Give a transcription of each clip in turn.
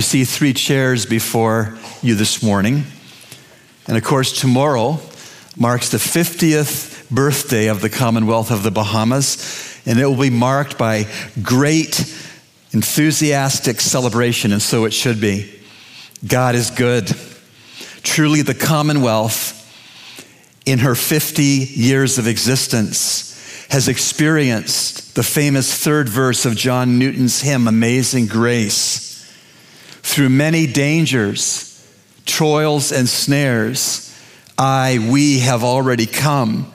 You see three chairs before you this morning. And of course, tomorrow marks the 50th birthday of the Commonwealth of the Bahamas, and it will be marked by great, enthusiastic celebration, and so it should be. God is good. Truly, the Commonwealth, in her 50 years of existence, has experienced the famous third verse of John Newton's hymn, Amazing Grace. Through many dangers, toils, and snares, I, we have already come.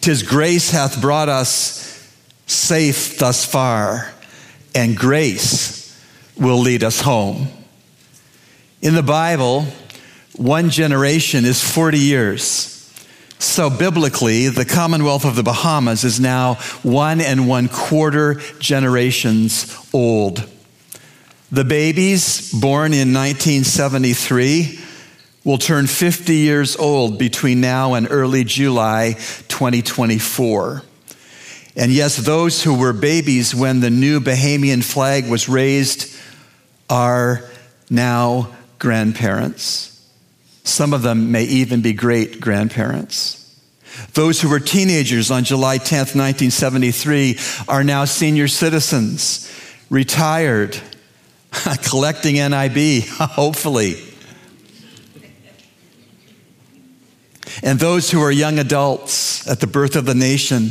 Tis grace hath brought us safe thus far, and grace will lead us home. In the Bible, one generation is 40 years. So, biblically, the Commonwealth of the Bahamas is now one and one quarter generations old. The babies born in 1973 will turn 50 years old between now and early July 2024. And yes, those who were babies when the new Bahamian flag was raised are now grandparents. Some of them may even be great grandparents. Those who were teenagers on July 10th, 1973, are now senior citizens, retired, collecting NIB, hopefully. And those who are young adults at the birth of the nation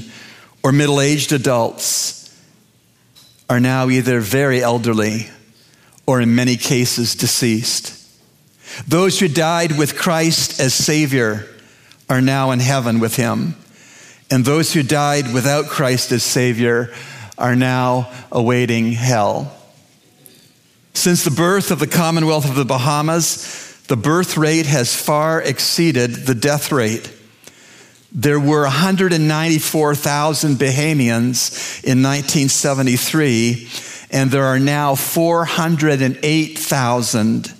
or middle aged adults are now either very elderly or, in many cases, deceased. Those who died with Christ as Savior are now in heaven with Him. And those who died without Christ as Savior are now awaiting hell. Since the birth of the Commonwealth of the Bahamas, the birth rate has far exceeded the death rate. There were 194,000 Bahamians in 1973, and there are now 408,000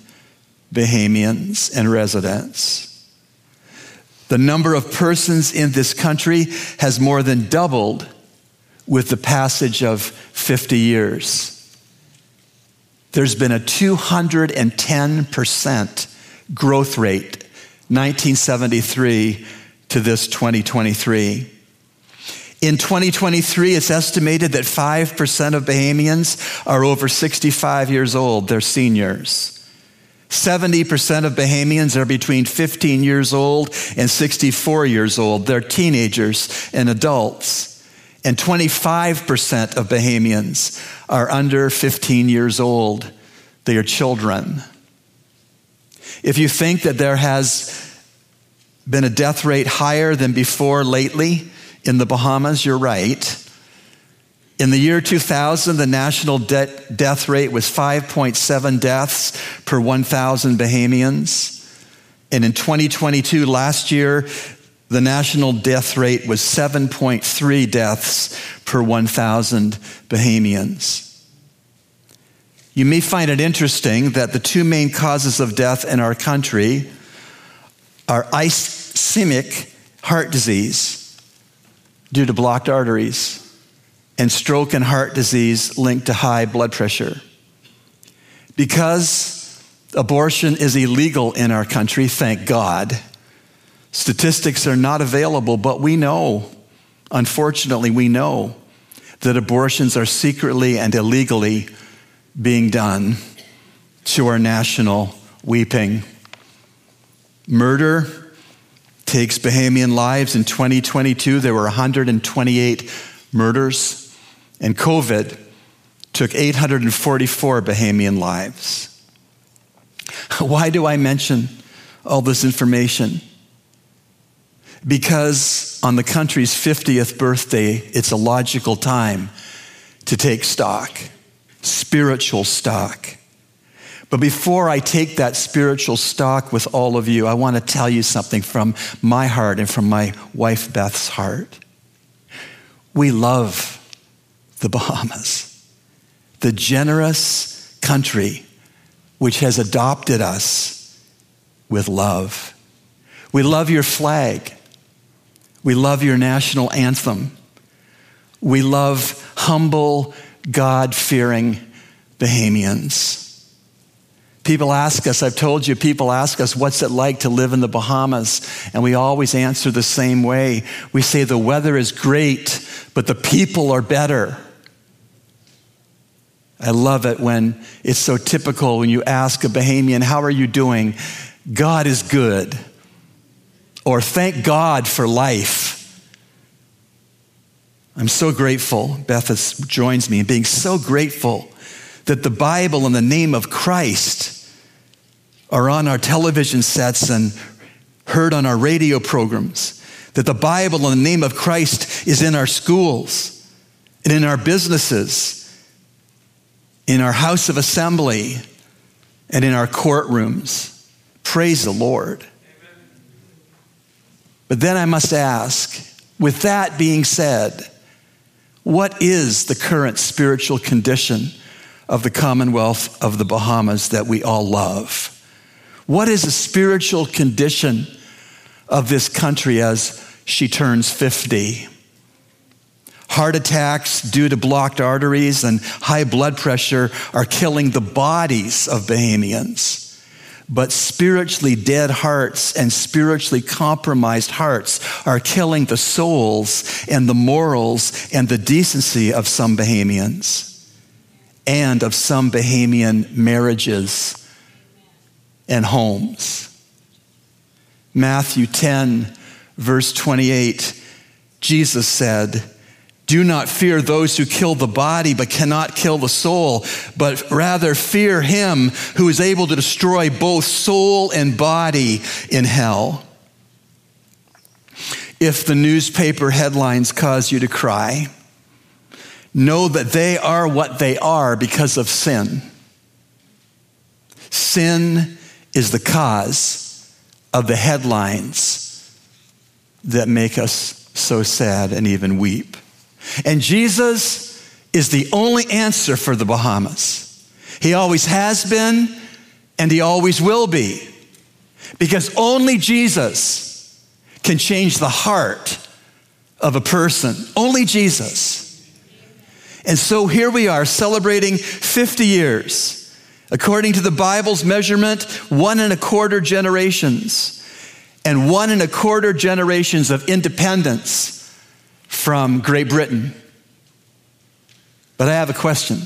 Bahamians and residents. The number of persons in this country has more than doubled with the passage of 50 years. There's been a 210% growth rate, 1973 to this 2023. In 2023, it's estimated that 5% of Bahamians are over 65 years old, they're seniors. 70% of Bahamians are between 15 years old and 64 years old. They're teenagers and adults. And 25% of Bahamians are under 15 years old. They are children. If you think that there has been a death rate higher than before lately in the Bahamas, you're right. In the year 2000, the national de- death rate was 5.7 deaths per 1,000 Bahamians. And in 2022, last year, the national death rate was 7.3 deaths per 1,000 Bahamians. You may find it interesting that the two main causes of death in our country are ischemic heart disease due to blocked arteries and stroke and heart disease linked to high blood pressure. Because abortion is illegal in our country, thank God, statistics are not available, but we know, unfortunately, we know that abortions are secretly and illegally being done to our national weeping. Murder takes Bahamian lives. In 2022, there were 128 murders and COVID took 844 Bahamian lives. Why do I mention all this information? Because on the country's 50th birthday, it's a logical time to take stock, spiritual stock. But before I take that spiritual stock with all of you, I want to tell you something from my heart and from my wife Beth's heart. We love the Bahamas, the generous country which has adopted us with love. We love your flag. We love your national anthem. We love humble, God fearing Bahamians. People ask us, I've told you, people ask us, what's it like to live in the Bahamas? And we always answer the same way. We say the weather is great, but the people are better. I love it when it's so typical when you ask a Bahamian, How are you doing? God is good. Or thank God for life. I'm so grateful, Beth has, joins me in being so grateful that the Bible and the name of Christ are on our television sets and heard on our radio programs, that the Bible and the name of Christ is in our schools and in our businesses, in our house of assembly, and in our courtrooms. Praise the Lord. But then I must ask, with that being said, what is the current spiritual condition of the Commonwealth of the Bahamas that we all love? What is the spiritual condition of this country as she turns 50? Heart attacks due to blocked arteries and high blood pressure are killing the bodies of Bahamians. But spiritually dead hearts and spiritually compromised hearts are killing the souls and the morals and the decency of some Bahamians and of some Bahamian marriages and homes. Matthew 10, verse 28, Jesus said, Do not fear those who kill the body but cannot kill the soul, but rather fear him who is able to destroy both soul and body in hell. If the newspaper headlines cause you to cry, know that they are what they are because of sin. Sin is the cause of the headlines that make us so sad and even weep. And Jesus is the only answer for the Bahamas. He always has been, and he always will be. Because only Jesus can change the heart of a person. Only Jesus. And so here we are celebrating 50 years According to the Bible's measurement, one and a quarter generations and one and a quarter generations of independence from Great Britain. But I have a question.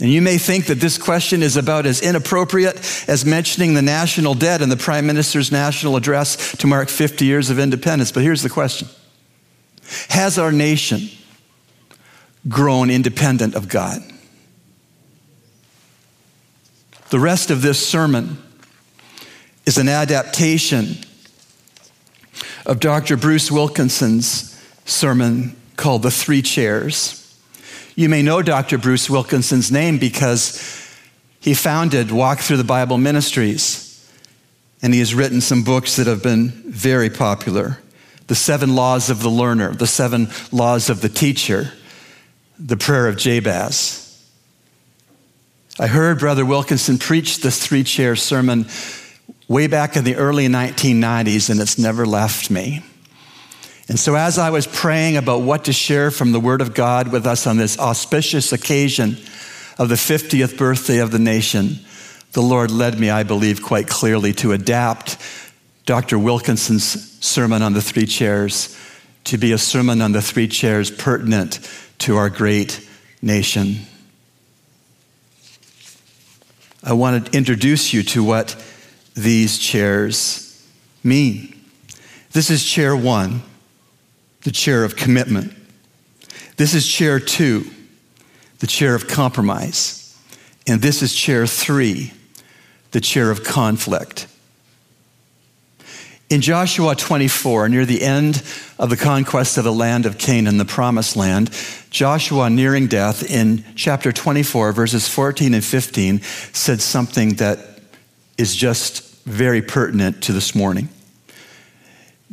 And you may think that this question is about as inappropriate as mentioning the national debt in the Prime Minister's national address to mark 50 years of independence. But here's the question Has our nation grown independent of God? The rest of this sermon is an adaptation of Dr. Bruce Wilkinson's sermon called The Three Chairs. You may know Dr. Bruce Wilkinson's name because he founded Walk Through the Bible Ministries, and he has written some books that have been very popular The Seven Laws of the Learner, The Seven Laws of the Teacher, The Prayer of Jabez. I heard Brother Wilkinson preach this three chair sermon way back in the early 1990s, and it's never left me. And so, as I was praying about what to share from the Word of God with us on this auspicious occasion of the 50th birthday of the nation, the Lord led me, I believe, quite clearly to adapt Dr. Wilkinson's sermon on the three chairs to be a sermon on the three chairs pertinent to our great nation. I want to introduce you to what these chairs mean. This is chair one, the chair of commitment. This is chair two, the chair of compromise. And this is chair three, the chair of conflict. In Joshua 24, near the end of the conquest of the land of Canaan, the promised land, Joshua, nearing death, in chapter 24, verses 14 and 15, said something that is just very pertinent to this morning.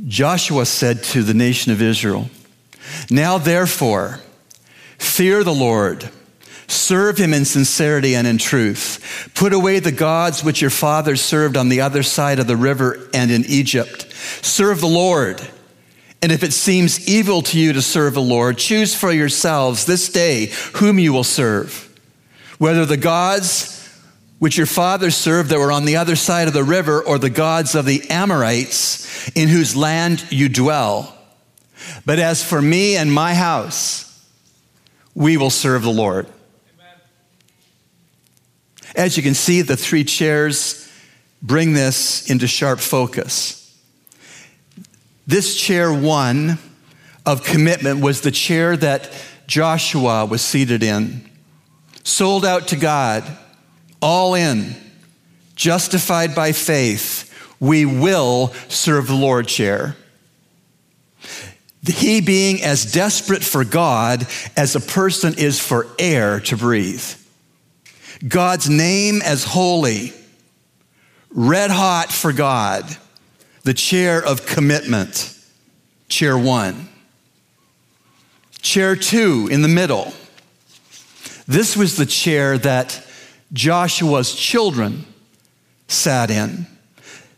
Joshua said to the nation of Israel, Now therefore, fear the Lord Serve him in sincerity and in truth. Put away the gods which your fathers served on the other side of the river and in Egypt. Serve the Lord. And if it seems evil to you to serve the Lord, choose for yourselves this day whom you will serve, whether the gods which your fathers served that were on the other side of the river, or the gods of the Amorites in whose land you dwell. But as for me and my house, we will serve the Lord. As you can see, the three chairs bring this into sharp focus. This chair one of commitment was the chair that Joshua was seated in, sold out to God, all in, justified by faith. We will serve the Lord chair. He being as desperate for God as a person is for air to breathe. God's name as holy, red hot for God, the chair of commitment, chair one. Chair two in the middle. This was the chair that Joshua's children sat in.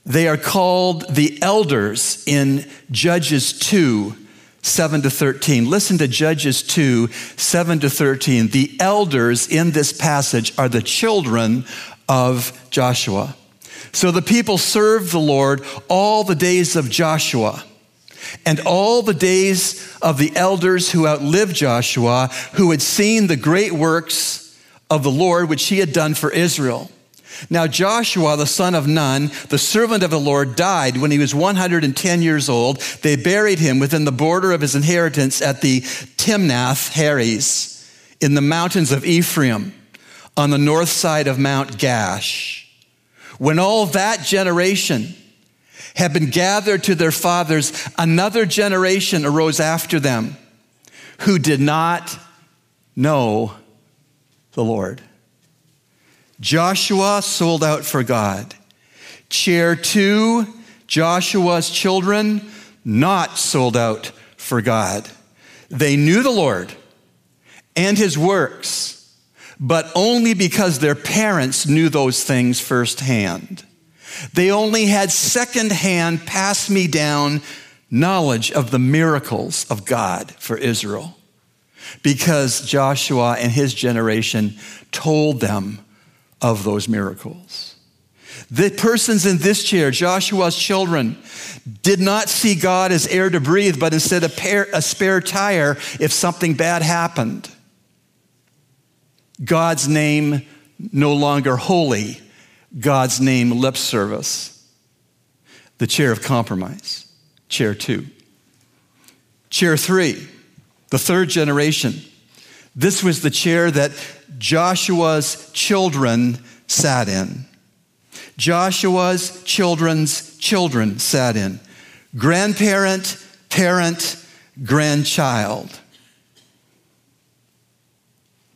They are called the elders in Judges 2 7 to 13. Listen to Judges 2 7 to 13. The elders in this passage are the children of Joshua. So the people served the Lord all the days of Joshua and all the days of the elders who outlived Joshua, who had seen the great works of the Lord which he had done for Israel. Now, Joshua, the son of Nun, the servant of the Lord, died when he was 110 years old. They buried him within the border of his inheritance at the Timnath Heres in the mountains of Ephraim on the north side of Mount Gaash. When all that generation had been gathered to their fathers, another generation arose after them who did not know the Lord. Joshua sold out for God. Chair two, Joshua's children not sold out for God. They knew the Lord and his works, but only because their parents knew those things firsthand. They only had secondhand, pass me down knowledge of the miracles of God for Israel because Joshua and his generation told them of those miracles. The persons in this chair, Joshua's children, did not see God as air to breathe, but instead a, pair, a spare tire if something bad happened. God's name no longer holy, God's name lip service. The chair of compromise, chair two. Chair three, the third generation. This was the chair that Joshua's children sat in. Joshua's children's children sat in. Grandparent, parent, grandchild.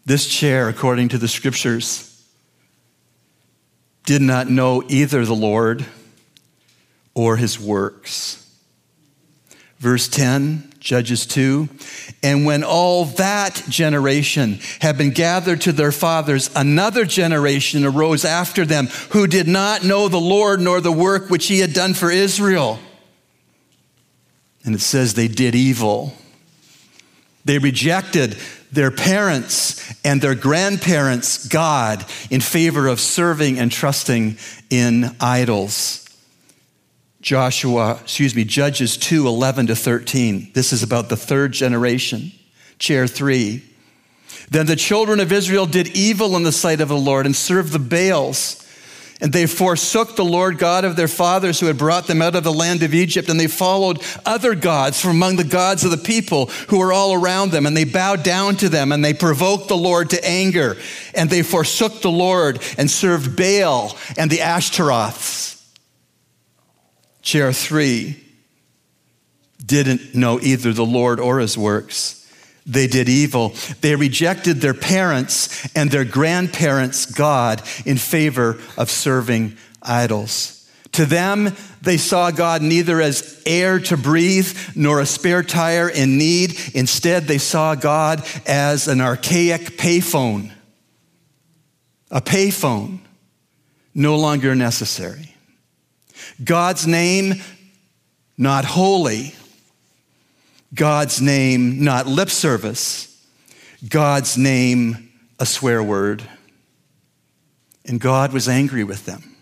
This chair, according to the scriptures, did not know either the Lord or his works. Verse 10 Judges 2. And when all that generation had been gathered to their fathers, another generation arose after them who did not know the Lord nor the work which he had done for Israel. And it says they did evil. They rejected their parents and their grandparents' God in favor of serving and trusting in idols. Joshua, excuse me, Judges 2 11 to 13. This is about the third generation, chair three. Then the children of Israel did evil in the sight of the Lord and served the Baals. And they forsook the Lord God of their fathers who had brought them out of the land of Egypt, and they followed other gods from among the gods of the people who were all around them, and they bowed down to them, and they provoked the Lord to anger, and they forsook the Lord and served Baal and the Ashtaroths. Chair three didn't know either the Lord or his works. They did evil. They rejected their parents and their grandparents' God in favor of serving idols. To them, they saw God neither as air to breathe nor a spare tire in need. Instead, they saw God as an archaic payphone. A payphone, no longer necessary. God's name, not holy. God's name, not lip service. God's name, a swear word. and God was angry with them.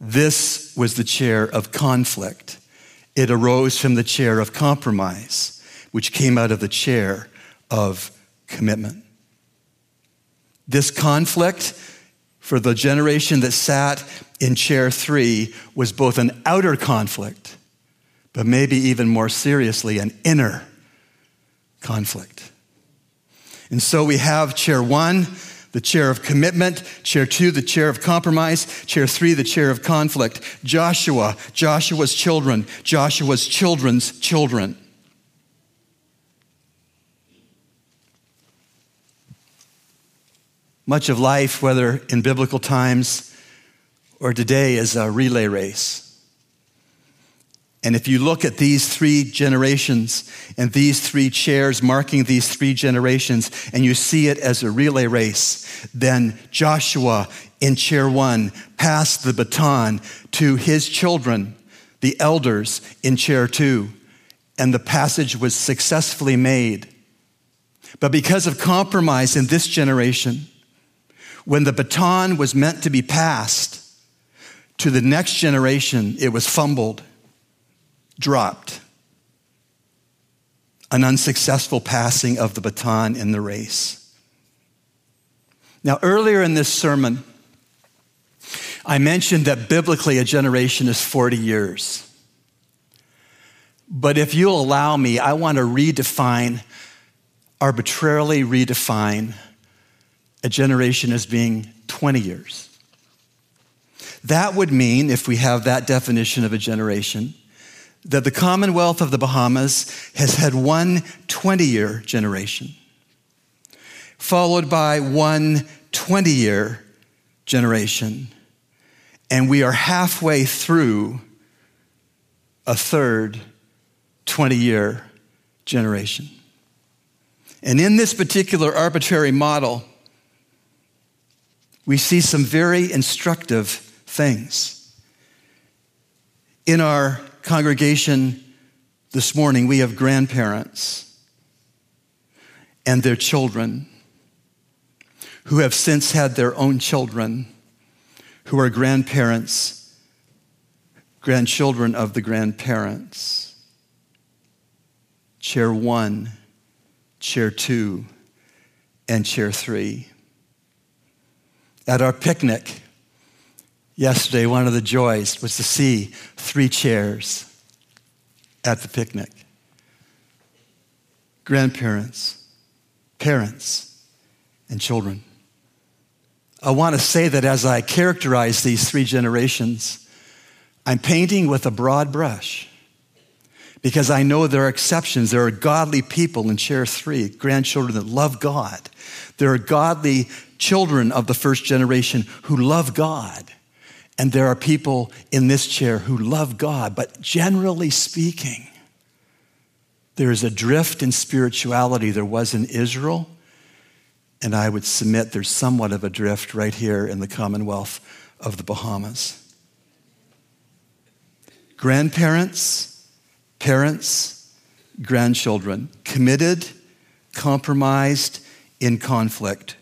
This was the chair of conflict. It arose from the chair of compromise, which came out of the chair of commitment. This conflict for the generation that sat in chair three was both an outer conflict, but maybe even more seriously, an inner conflict. And so we have chair one, the chair of commitment, chair two, the chair of compromise, chair three, the chair of conflict. Joshua, Joshua's children, Joshua's children's children. Much of life, whether in biblical times or today, is a relay race. And if you look at these three generations and these three chairs marking these three generations, and you see it as a relay race, then Joshua in chair one passed the baton to his children, the elders, in chair two, and the passage was successfully made. But because of compromise in this generation, when the baton was meant to be passed to the next generation, it was fumbled, dropped. An unsuccessful passing of the baton in the race. Now, earlier in this sermon, I mentioned that biblically a generation is 40 years. But if you'll allow me, I want to redefine, arbitrarily redefine a generation as being 20 years. That would mean, if we have that definition of a generation, that the Commonwealth of the Bahamas has had one 20 year generation, followed by one 20 year generation, and we are halfway through a third 20 year generation. And in this particular arbitrary model, we see some very instructive things. In our congregation this morning, we have grandparents and their children who have since had their own children who are grandparents, grandchildren of the grandparents. Chair one, chair two, and chair three. At our picnic yesterday, one of the joys was to see three chairs at the picnic grandparents, parents, and children. I want to say that as I characterize these three generations, I'm painting with a broad brush because I know there are exceptions. There are godly people in chair three, grandchildren that love God. There are godly children of the first generation who love God. And there are people in this chair who love God. But generally speaking, there is a drift in spirituality there was in Israel. And I would submit there's somewhat of a drift right here in the Commonwealth of the Bahamas. Grandparents, parents, grandchildren, committed, compromised, in conflict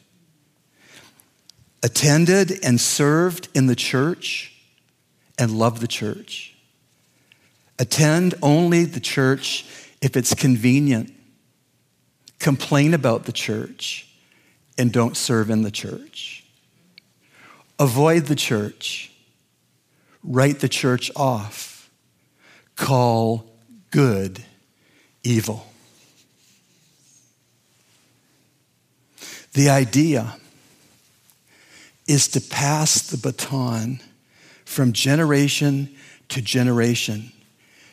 attended and served in the church and love the church. Attend only the church if it's convenient. Complain about the church and don't serve in the church. Avoid the church. Write the church off. Call good evil. The idea is to pass the baton from generation to generation.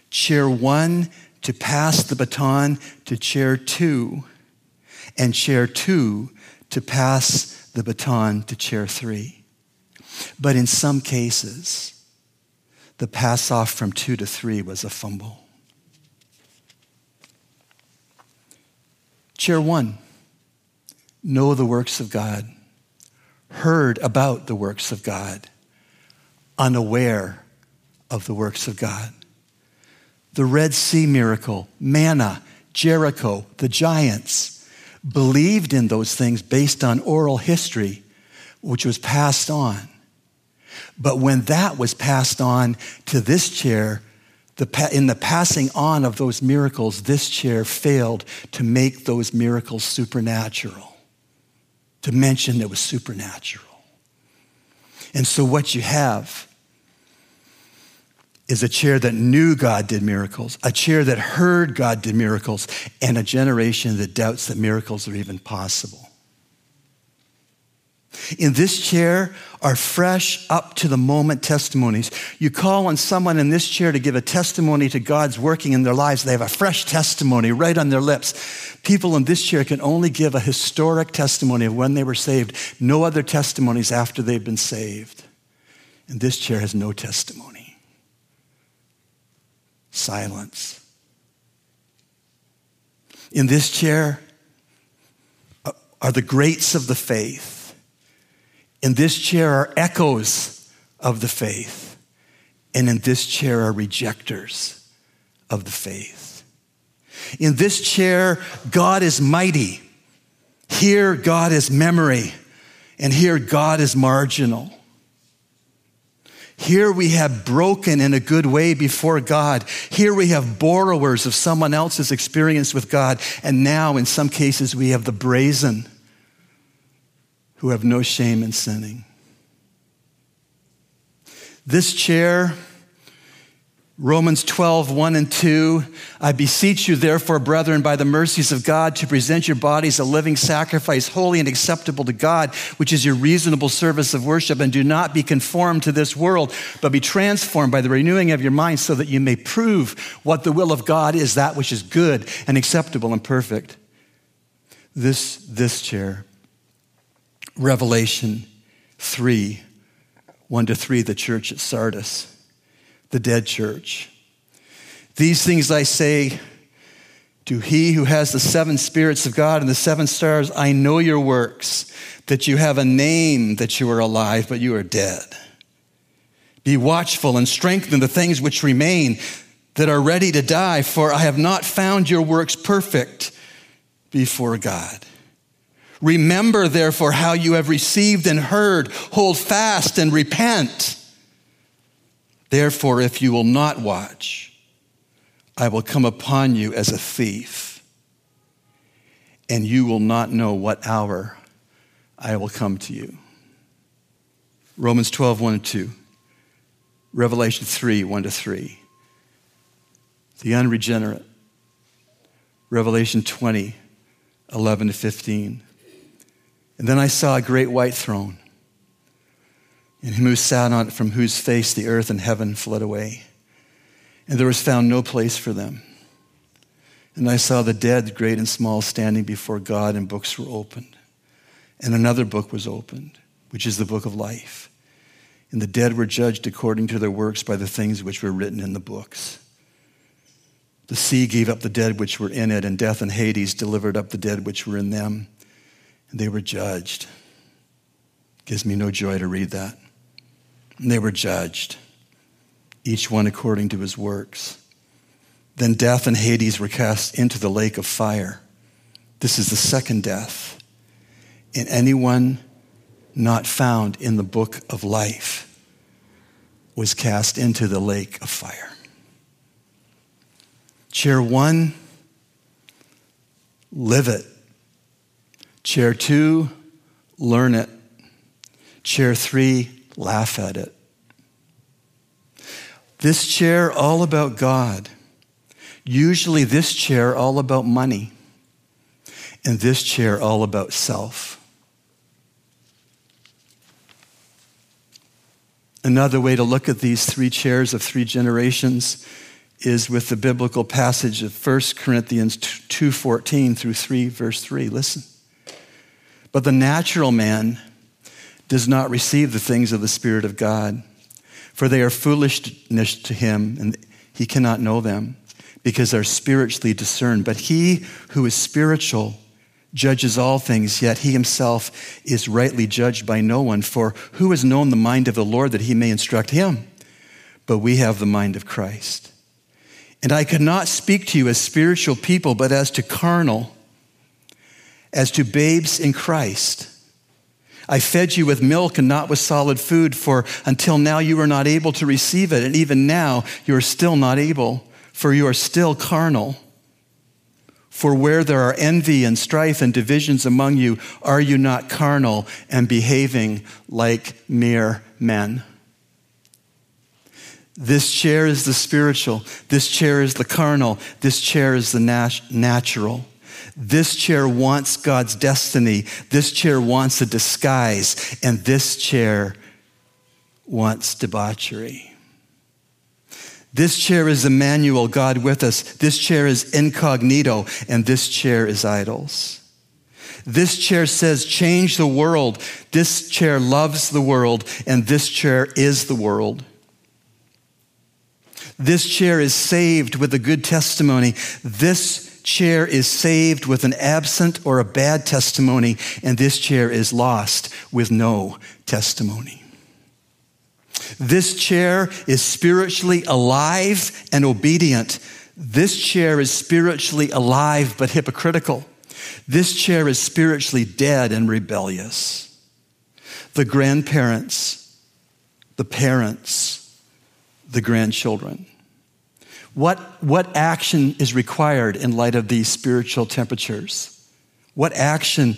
Chair one to pass the baton to chair two, and chair two to pass the baton to chair three. But in some cases, the pass off from two to three was a fumble. Chair one, know the works of God heard about the works of God, unaware of the works of God. The Red Sea miracle, manna, Jericho, the giants, believed in those things based on oral history which was passed on. But when that was passed on to this chair, the, in the passing on of those miracles, this chair failed to make those miracles supernatural, to that was supernatural. And so, what you have is a chair that knew God did miracles, a chair that heard God did miracles, and a generation that doubts that miracles are even possible. In this chair are fresh, up to the moment testimonies. You call on someone in this chair to give a testimony to God's working in their lives, they have a fresh testimony right on their lips. People in this chair can only give a historic testimony of when they were saved, no other testimonies after they've been saved. And this chair has no testimony. Silence. In this chair uh, are the greats of the faith in this chair are echoes of the faith, and in this chair are rejectors of the faith. In this chair, God is mighty. Here, God is memory, and here, God is marginal. Here we have broken in a good way before God. Here we have borrowers of someone else's experience with God. And now, in some cases, we have the brazen who have no shame in sinning. This chair, Romans 12, 1 and 2. I beseech you, therefore, brethren, by the mercies of God, to present your bodies a living sacrifice, holy and acceptable to God, which is your reasonable service of worship. And do not be conformed to this world, but be transformed by the renewing of your mind, so that you may prove what the will of God is, that which is good and acceptable and perfect. This, this chair Revelation 3 1 to 3, the church at Sardis, the dead church. These things I say to he who has the seven spirits of God and the seven stars I know your works, that you have a name that you are alive, but you are dead. Be watchful and strengthen the things which remain that are ready to die, for I have not found your works perfect before God. Remember, therefore, how you have received and heard. Hold fast and repent. Therefore, if you will not watch, I will come upon you as a thief, and you will not know what hour I will come to you. Romans 12, 1 and 2. Revelation 3, 1 to 3. The unregenerate. Revelation 20, 11 to 15. And then I saw a great white throne, and him who sat on it, from whose face the earth and heaven fled away. And there was found no place for them. And I saw the dead, great and small, standing before God, and books were opened. And another book was opened, which is the book of life. And the dead were judged according to their works by the things which were written in the books. The sea gave up the dead which were in it, and death and Hades delivered up the dead which were in them and they were judged. Gives me no joy to read that. And they were judged, each one according to his works. Then death and Hades were cast into the lake of fire. This is the second death. And anyone not found in the book of life was cast into the lake of fire. Chair one, live it Chair two, learn it. Chair three, laugh at it. This chair, all about God. Usually, this chair, all about money. And this chair, all about self. Another way to look at these three chairs of three generations is with the biblical passage of 1 Corinthians 2:14 through 3 verse 3. Listen. But the natural man does not receive the things of the Spirit of God, for they are foolishness to him, and he cannot know them because they're spiritually discerned. But he who is spiritual judges all things, yet he himself is rightly judged by no one. For who has known the mind of the Lord that he may instruct him? But we have the mind of Christ. And I could not speak to you as spiritual people, but as to carnal as to babes in Christ. I fed you with milk and not with solid food, for until now you were not able to receive it, and even now you are still not able, for you are still carnal. For where there are envy and strife and divisions among you, are you not carnal and behaving like mere men? This chair is the spiritual, this chair is the carnal, this chair is the nat- natural. This chair wants God's destiny. This chair wants a disguise. And this chair wants debauchery. This chair is Emmanuel, God with us. This chair is incognito. And this chair is idols. This chair says, change the world. This chair loves the world. And this chair is the world. This chair is saved with a good testimony. This chair is saved with an absent or a bad testimony, and this chair is lost with no testimony. This chair is spiritually alive and obedient. This chair is spiritually alive but hypocritical. This chair is spiritually dead and rebellious. The grandparents, the parents, the grandchildren. What, what action is required in light of these spiritual temperatures? What action,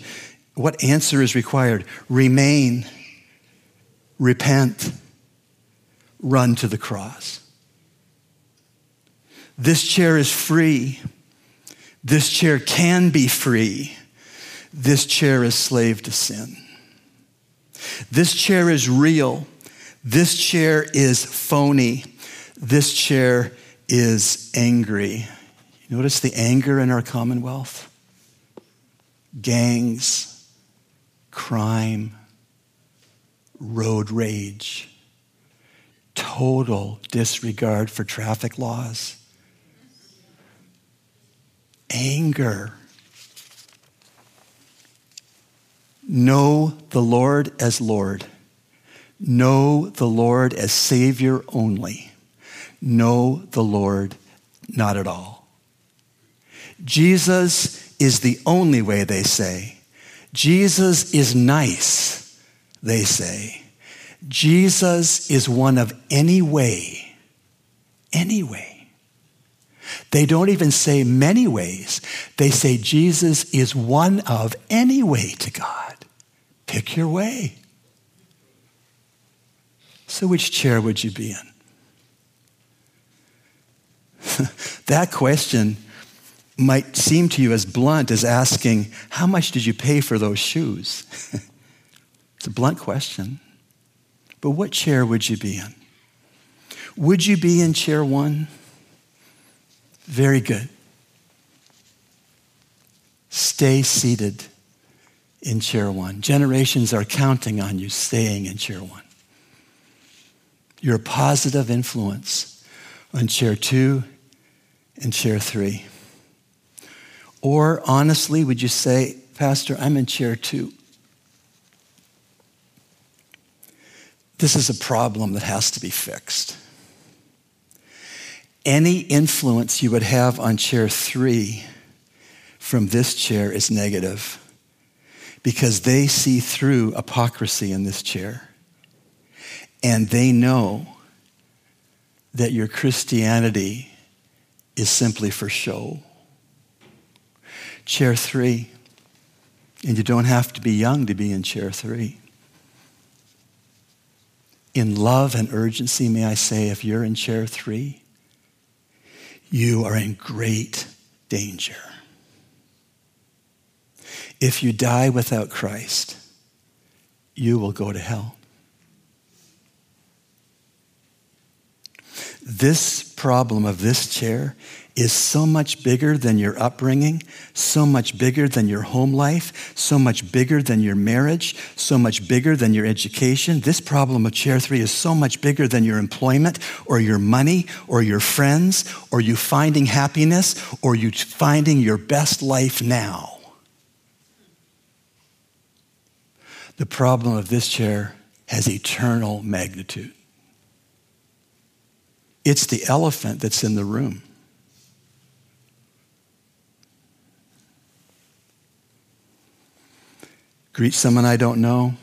what answer is required? Remain, repent, run to the cross. This chair is free. This chair can be free. This chair is slave to sin. This chair is real. This chair is phony. This chair is angry. You notice the anger in our commonwealth? Gangs, crime, road rage, total disregard for traffic laws, anger. Know the Lord as Lord. Know the Lord as Savior only know the Lord not at all. Jesus is the only way, they say. Jesus is nice, they say. Jesus is one of any way, any way. They don't even say many ways. They say Jesus is one of any way to God. Pick your way. So, which chair would you be in? that question might seem to you as blunt as asking, How much did you pay for those shoes? it's a blunt question. But what chair would you be in? Would you be in chair one? Very good. Stay seated in chair one. Generations are counting on you staying in chair one. You're a positive influence on chair two and chair three? Or honestly, would you say, Pastor, I'm in chair two? This is a problem that has to be fixed. Any influence you would have on chair three from this chair is negative because they see through hypocrisy in this chair. And they know that your Christianity is simply for show. Chair three, and you don't have to be young to be in chair three. In love and urgency, may I say, if you're in chair three, you are in great danger. If you die without Christ, you will go to hell. This problem of this chair is so much bigger than your upbringing, so much bigger than your home life, so much bigger than your marriage, so much bigger than your education. This problem of chair three is so much bigger than your employment or your money or your friends or you finding happiness or you finding your best life now. The problem of this chair has eternal magnitude. It's the elephant that's in the room. Greet someone I don't know.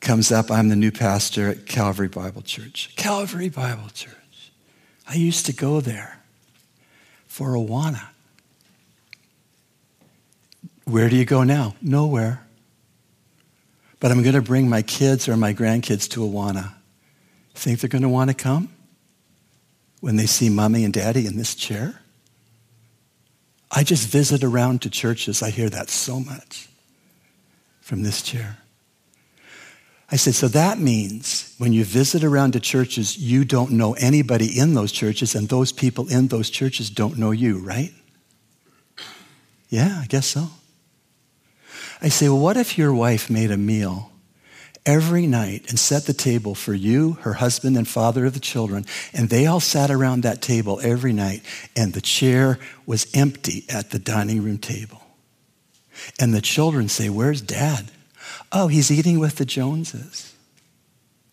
Comes up, I'm the new pastor at Calvary Bible Church. Calvary Bible Church. I used to go there for Awana. Where do you go now? Nowhere. But I'm going to bring my kids or my grandkids to Awana. Think they're going to want to come when they see mommy and daddy in this chair? I just visit around to churches. I hear that so much from this chair. I said, so that means when you visit around to churches, you don't know anybody in those churches, and those people in those churches don't know you, right? Yeah, I guess so. I say, well, what if your wife made a meal every night and set the table for you, her husband, and father of the children, and they all sat around that table every night, and the chair was empty at the dining room table? And the children say, Where's dad? Oh, he's eating with the Joneses.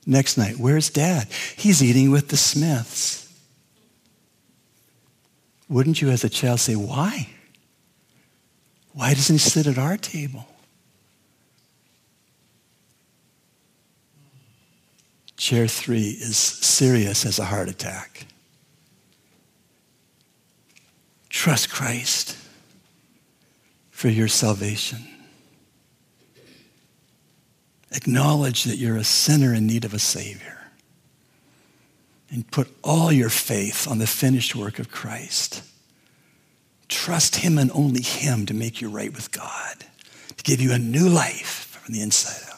Next night, where's dad? He's eating with the Smiths. Wouldn't you, as a child, say, Why? Why doesn't he sit at our table? Chair three is serious as a heart attack. Trust Christ for your salvation. Acknowledge that you're a sinner in need of a Savior. And put all your faith on the finished work of Christ. Trust Him and only Him to make you right with God, to give you a new life from the inside out.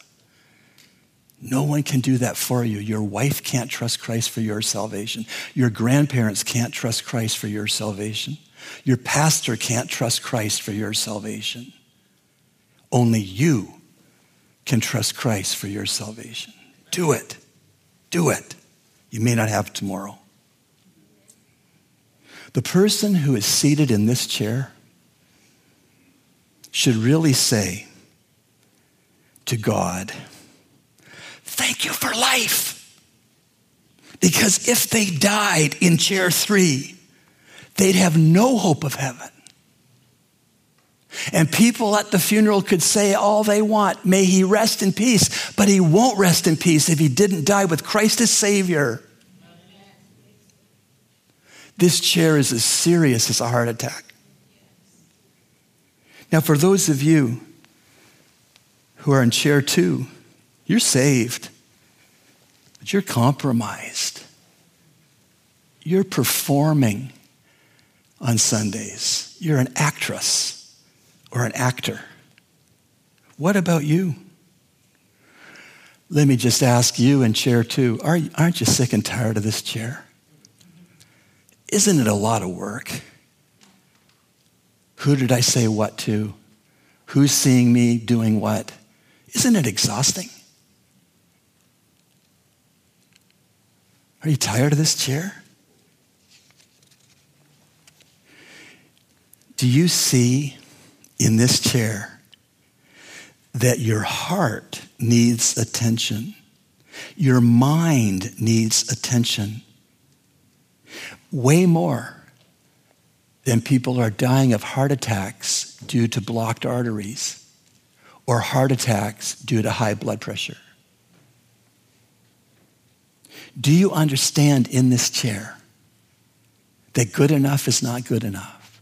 No one can do that for you. Your wife can't trust Christ for your salvation. Your grandparents can't trust Christ for your salvation. Your pastor can't trust Christ for your salvation. Only you can trust Christ for your salvation. Do it. Do it. You may not have tomorrow. The person who is seated in this chair should really say to God, Thank you for life. Because if they died in chair three, they'd have no hope of heaven. And people at the funeral could say all they want, may he rest in peace, but he won't rest in peace if he didn't die with Christ as Savior. This chair is as serious as a heart attack. Now, for those of you who are in chair two, you're saved, but you're compromised. You're performing on Sundays. You're an actress or an actor. What about you? Let me just ask you in chair two are, aren't you sick and tired of this chair? Isn't it a lot of work? Who did I say what to? Who's seeing me doing what? Isn't it exhausting? Are you tired of this chair? Do you see in this chair that your heart needs attention, your mind needs attention, way more than people are dying of heart attacks due to blocked arteries or heart attacks due to high blood pressure. Do you understand in this chair that good enough is not good enough?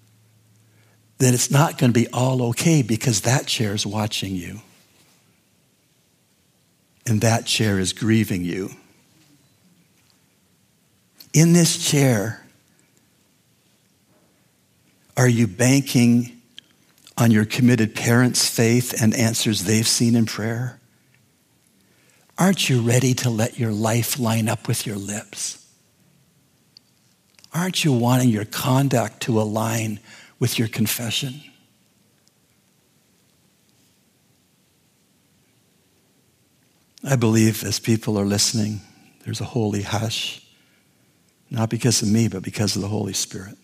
That it's not going to be all okay because that chair is watching you. And that chair is grieving you. In this chair, are you banking on your committed parents' faith and answers they've seen in prayer? Aren't you ready to let your life line up with your lips? Aren't you wanting your conduct to align with your confession. I believe as people are listening, there's a holy hush, not because of me, but because of the Holy Spirit.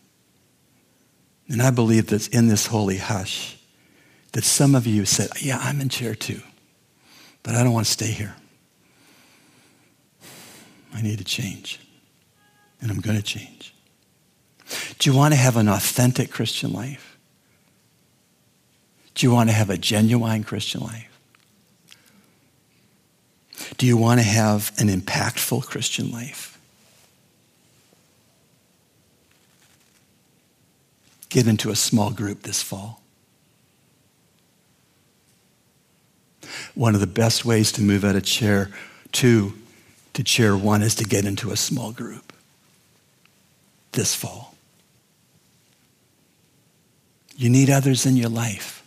And I believe that in this holy hush, that some of you said, Yeah, I'm in chair two, but I don't want to stay here. I need to change, and I'm going to change. Do you want to have an authentic Christian life? Do you want to have a genuine Christian life? Do you want to have an impactful Christian life? Get into a small group this fall. One of the best ways to move out of chair two to chair one is to get into a small group this fall. You need others in your life.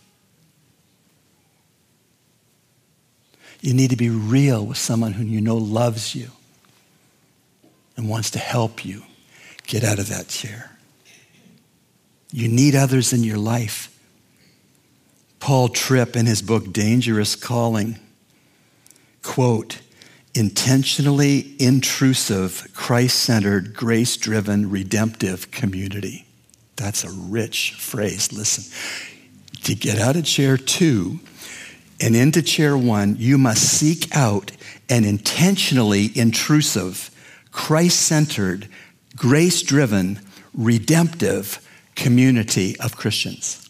You need to be real with someone who you know loves you and wants to help you get out of that chair. You need others in your life. Paul Tripp, in his book Dangerous Calling, quote, intentionally intrusive, Christ centered, grace driven, redemptive community. That's a rich phrase. Listen, to get out of chair two and into chair one, you must seek out an intentionally intrusive, Christ centered, grace driven, redemptive community of Christians.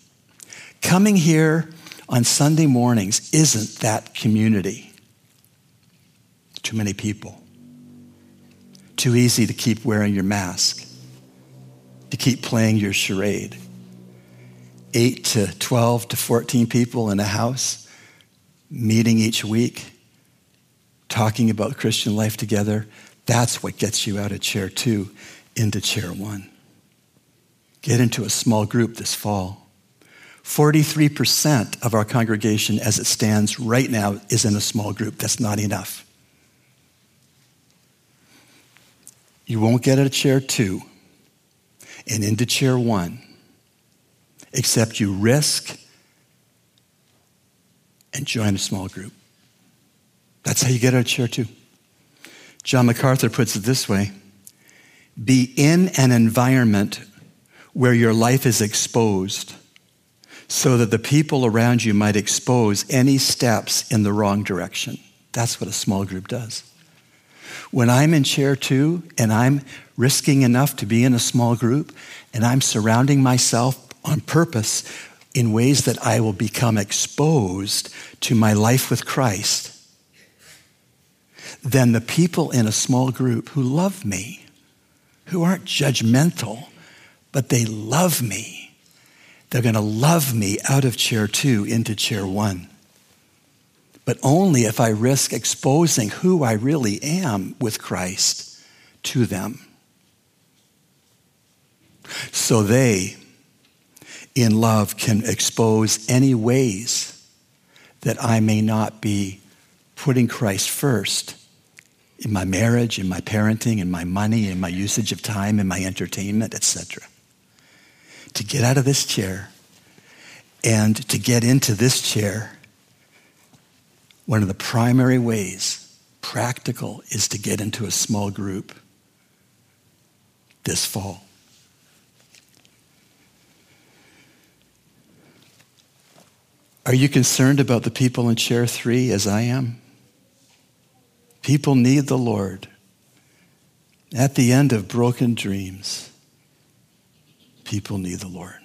Coming here on Sunday mornings isn't that community. Too many people. Too easy to keep wearing your mask, to keep playing your charade. Eight to 12 to 14 people in a house, meeting each week, talking about Christian life together. That's what gets you out of chair two into chair one. Get into a small group this fall. 43% of our congregation, as it stands right now, is in a small group. That's not enough. You won't get out of chair two and into chair one, except you risk and join a small group. That's how you get out of chair two. John MacArthur puts it this way be in an environment where your life is exposed so that the people around you might expose any steps in the wrong direction. That's what a small group does. When I'm in chair two and I'm risking enough to be in a small group and I'm surrounding myself on purpose in ways that I will become exposed to my life with Christ, then the people in a small group who love me, who aren't judgmental, but they love me, they're going to love me out of chair two into chair one but only if I risk exposing who I really am with Christ to them. So they, in love, can expose any ways that I may not be putting Christ first in my marriage, in my parenting, in my money, in my usage of time, in my entertainment, etc. To get out of this chair and to get into this chair one of the primary ways, practical, is to get into a small group this fall. Are you concerned about the people in chair three as I am? People need the Lord. At the end of broken dreams, people need the Lord.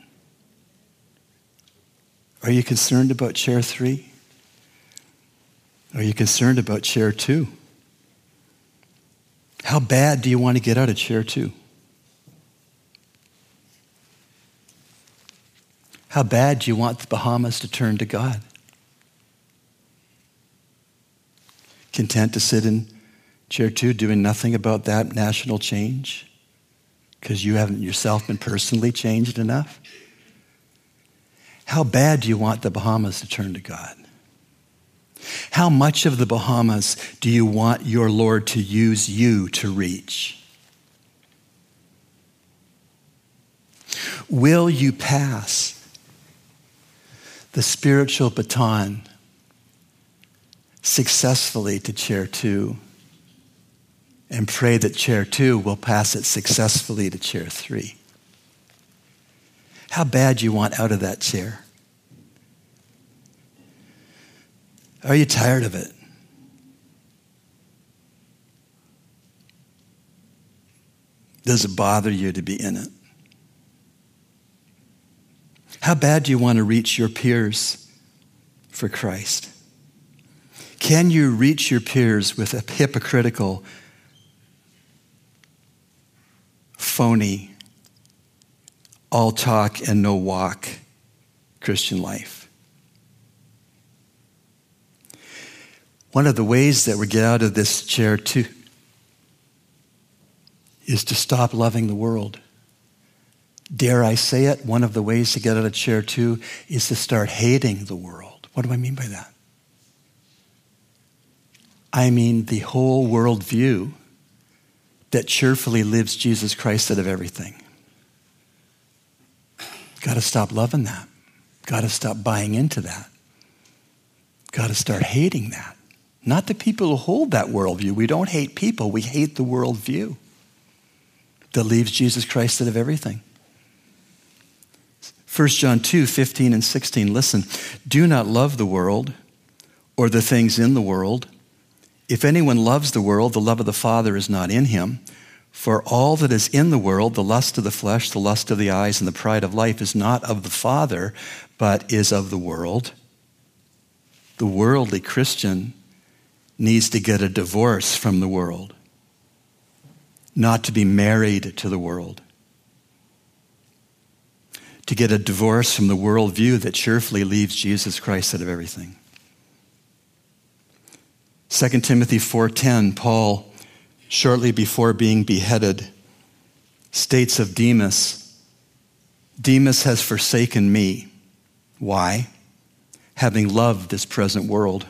Are you concerned about chair three? Are you concerned about chair two? How bad do you want to get out of chair two? How bad do you want the Bahamas to turn to God? Content to sit in chair two doing nothing about that national change because you haven't yourself been personally changed enough? How bad do you want the Bahamas to turn to God? How much of the Bahamas do you want your Lord to use you to reach? Will you pass the spiritual baton successfully to chair two and pray that chair two will pass it successfully to chair three? How bad you want out of that chair? Are you tired of it? Does it bother you to be in it? How bad do you want to reach your peers for Christ? Can you reach your peers with a hypocritical, phony, all talk and no walk Christian life? One of the ways that we get out of this chair, too, is to stop loving the world. Dare I say it? One of the ways to get out of chair two, is to start hating the world. What do I mean by that? I mean the whole worldview that cheerfully lives Jesus Christ out of everything. Got to stop loving that. Got to stop buying into that. Got to start hating that. Not the people who hold that worldview. We don't hate people, we hate the worldview that leaves Jesus Christ out of everything. 1 John 2 15 and 16. Listen, do not love the world or the things in the world. If anyone loves the world, the love of the Father is not in him. For all that is in the world, the lust of the flesh, the lust of the eyes, and the pride of life, is not of the Father, but is of the world. The worldly Christian needs to get a divorce from the world, not to be married to the world. To get a divorce from the worldview that cheerfully leaves Jesus Christ out of everything. 2 Timothy 4:10 Paul shortly before being beheaded states of Demas Demas has forsaken me. Why? Having loved this present world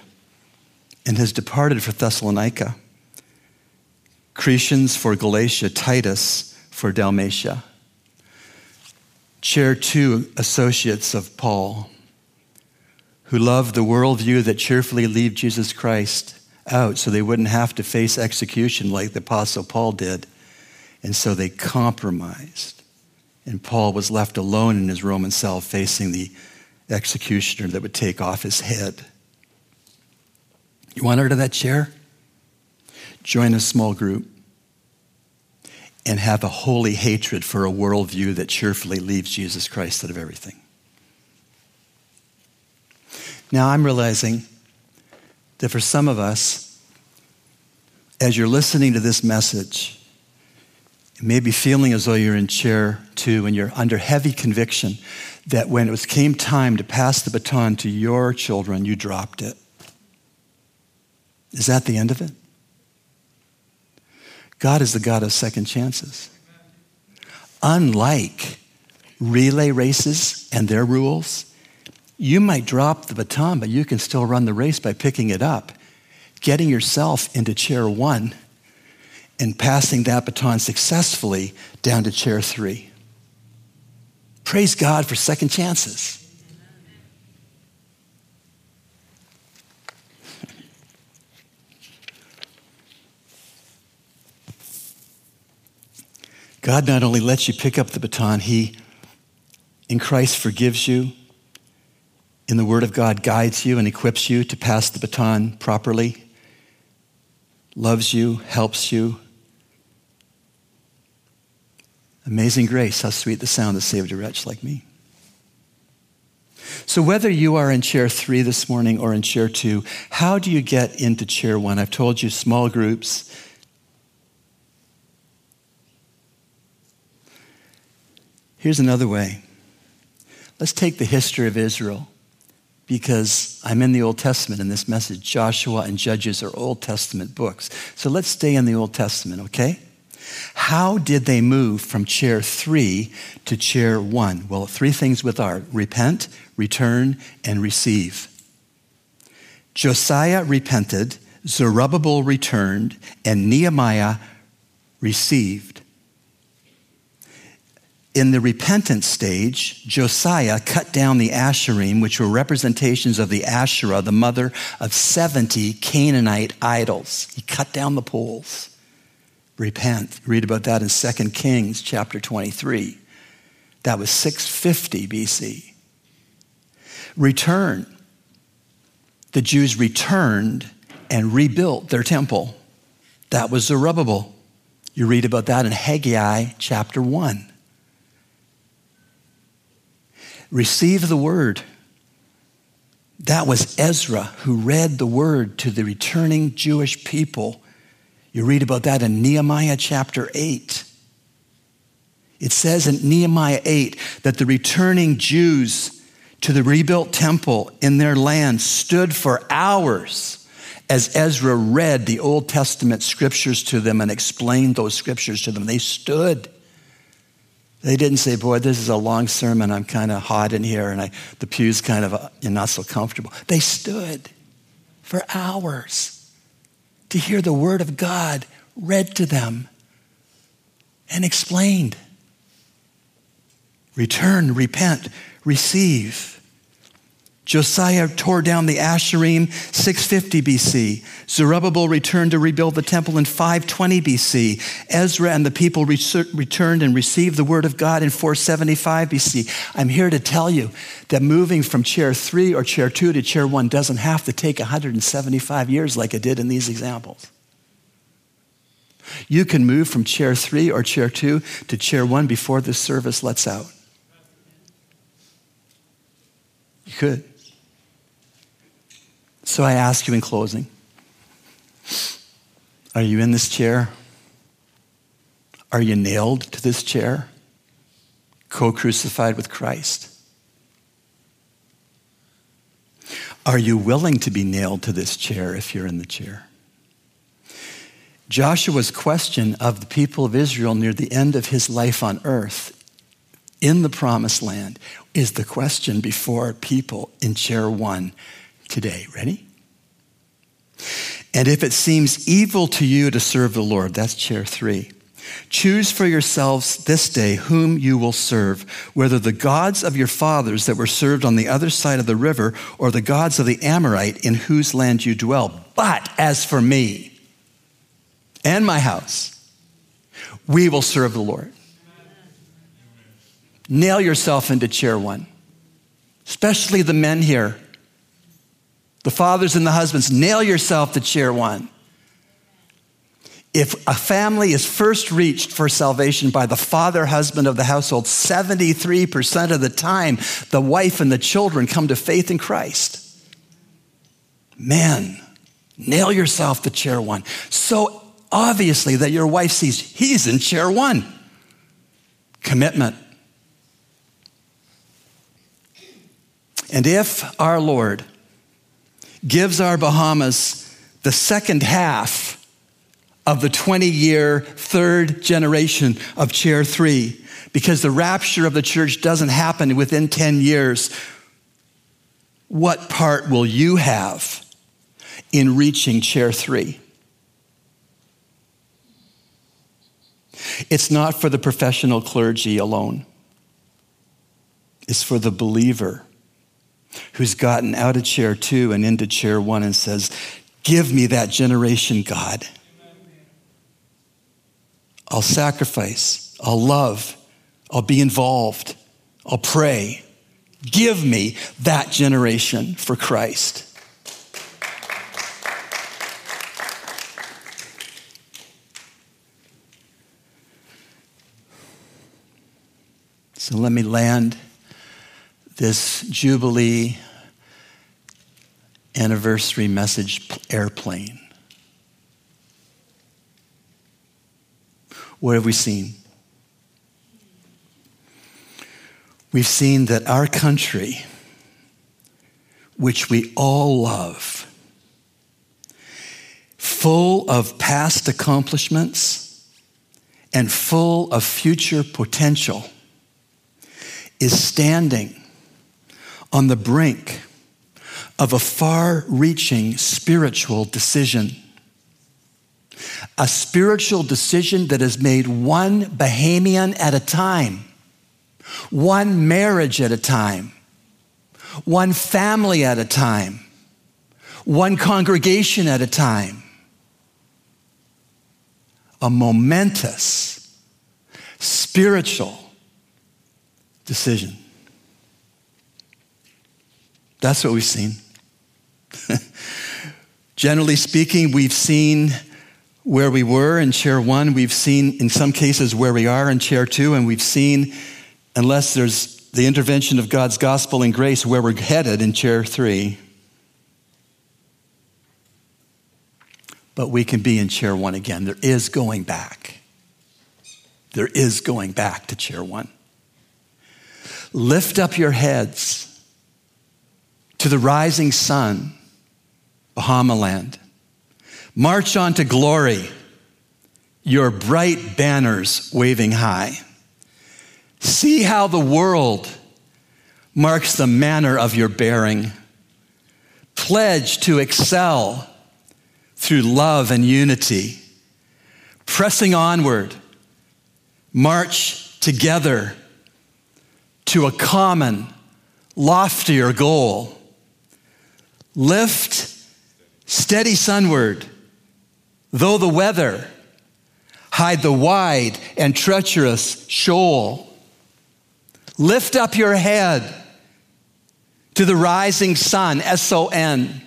and has departed for Thessalonica Crescens for Galatia Titus for Dalmatia chair two associates of Paul who loved the worldview that cheerfully leave Jesus Christ out so they wouldn't have to face execution like the Apostle Paul did. And so they compromised. And Paul was left alone in his Roman cell facing the executioner that would take off his head. You want out of that chair? Join a small group and have a holy hatred for a worldview that cheerfully leaves Jesus Christ out of everything. Now, I'm realizing that for some of us, as you're listening to this message, you may be feeling as though you're in chair two and you're under heavy conviction that when it was, came time to pass the baton to your children, you dropped it. Is that the end of it? God is the God of second chances. Unlike relay races and their rules, you might drop the baton, but you can still run the race by picking it up, getting yourself into chair one, and passing that baton successfully down to chair three. Praise God for second chances. God not only lets you pick up the baton, He, in Christ, forgives you. In the Word of God, guides you and equips you to pass the baton properly, loves you, helps you. Amazing grace, how sweet the sound that saved a wretch like me. So, whether you are in chair three this morning or in chair two, how do you get into chair one? I've told you small groups Here's another way. Let's take the history of Israel because I'm in the Old Testament in this message. Joshua and Judges are Old Testament books. So let's stay in the Old Testament, okay? How did they move from chair three to chair one? Well, three things with art repent, return, and receive. Josiah repented, Zerubbabel returned, and Nehemiah received. In the repentance stage, Josiah cut down the Asherim, which were representations of the Asherah, the mother of 70 Canaanite idols. He cut down the poles. Repent. Read about that in 2 Kings chapter 23. That was 650 BC. Return. The Jews returned and rebuilt their temple. That was Zerubbabel. You read about that in Haggai chapter 1. Receive the word. That was Ezra who read the word to the returning Jewish people. You read about that in Nehemiah chapter 8. It says in Nehemiah 8 that the returning Jews to the rebuilt temple in their land stood for hours as Ezra read the Old Testament scriptures to them and explained those scriptures to them. They stood. They didn't say, Boy, this is a long sermon. I'm kind of hot in here and I, the pew's kind of uh, not so comfortable. They stood for hours to hear the word of God read to them and explained. Return, repent, receive. Josiah tore down the Asherim 650 BC. Zerubbabel returned to rebuild the temple in 520 BC. Ezra and the people returned and received the word of God in 475 BC. I'm here to tell you that moving from chair three or chair two to chair one doesn't have to take 175 years like it did in these examples. You can move from chair three or chair two to chair one before this service lets out. You could. So I ask you in closing Are you in this chair? Are you nailed to this chair? Co crucified with Christ? Are you willing to be nailed to this chair if you're in the chair? Joshua's question of the people of Israel near the end of his life on earth in the promised land is the question before people in chair one today. Ready? And if it seems evil to you to serve the Lord, that's chair three. Choose for yourselves this day whom you will serve, whether the gods of your fathers that were served on the other side of the river or the gods of the Amorite in whose land you dwell. But as for me and my house, we will serve the Lord. Nail yourself into chair one, especially the men here. The fathers and the husbands, nail yourself to chair one. If a family is first reached for salvation by the father husband of the household, 73% of the time, the wife and the children come to faith in Christ. Man, nail yourself to chair one. So obviously that your wife sees he's in chair one. Commitment. And if our Lord gives our Bahamas the second half of the 20 year third generation of chair three, because the rapture of the church doesn't happen within 10 years, what part will you have in reaching chair three? It's not for the professional clergy alone. It's for the believer who's gotten out of chair two and into chair one and says, Give me that generation, God. I'll sacrifice, I'll love, I'll be involved, I'll pray. Give me that generation for Christ. So let me land this Jubilee anniversary message airplane. What have we seen? We've seen that our country, which we all love, full of past accomplishments and full of future potential, is standing on the brink of a far reaching spiritual decision. A spiritual decision that is made one Bahamian at a time, one marriage at a time, one family at a time, one congregation at a time. A momentous spiritual decision. That's what we've seen. Generally speaking, we've seen where we were in chair one, we've seen in some cases where we are in chair two, and we've seen, unless there's the intervention of God's gospel and grace, where we're headed in chair three. But we can be in chair one again. There is going back. There is going back to chair one. Lift up your heads to the rising sun, Bahamaland. March on to glory, your bright banners waving high. See how the world marks the manner of your bearing. Pledge to excel through love and unity. Pressing onward, march together to a common, loftier goal. Lift steady sunward, though the weather hide the wide and treacherous shoal. Lift up your head to the rising sun, S O N,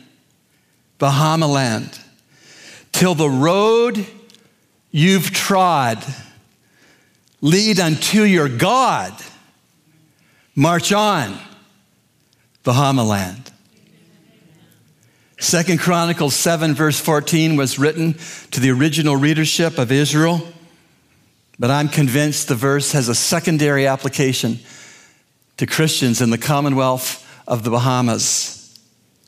Bahamaland, till the road you've trod lead unto your God. March on, Bahamaland. Second Chronicles 7, verse 14 was written to the original readership of Israel, but I'm convinced the verse has a secondary application to Christians in the Commonwealth of the Bahamas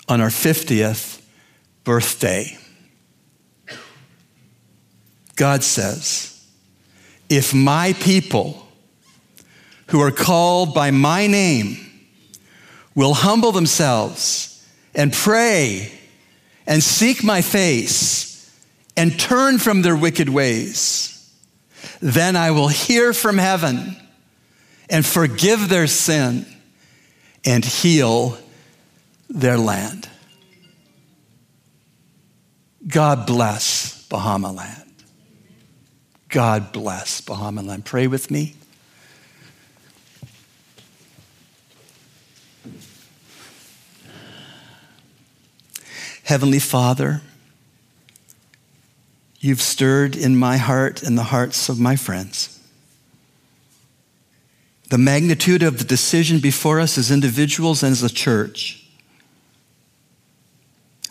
on our 50th birthday. God says, If my people who are called by my name will humble themselves and pray and seek my face and turn from their wicked ways, then I will hear from heaven and forgive their sin and heal their land. God bless Bahamaland. God bless Bahamaland. Pray with me. Heavenly Father, you've stirred in my heart and the hearts of my friends. The magnitude of the decision before us as individuals and as a church.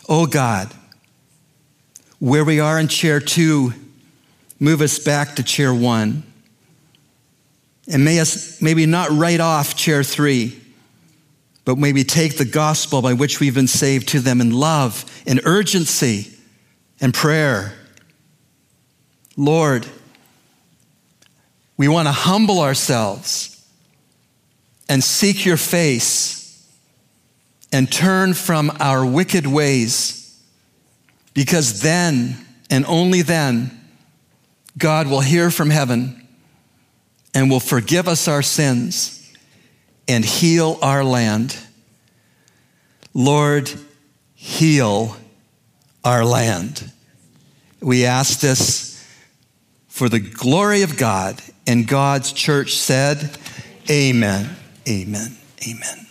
Oh God, where we are in chair two, move us back to chair one. And may us maybe not write off chair three but may we take the gospel by which we've been saved to them in love, in urgency, and prayer. Lord, we want to humble ourselves and seek your face and turn from our wicked ways, because then and only then God will hear from heaven and will forgive us our sins and heal our land. Lord, heal our land. We ask this for the glory of God. And God's church said, Amen, amen, amen.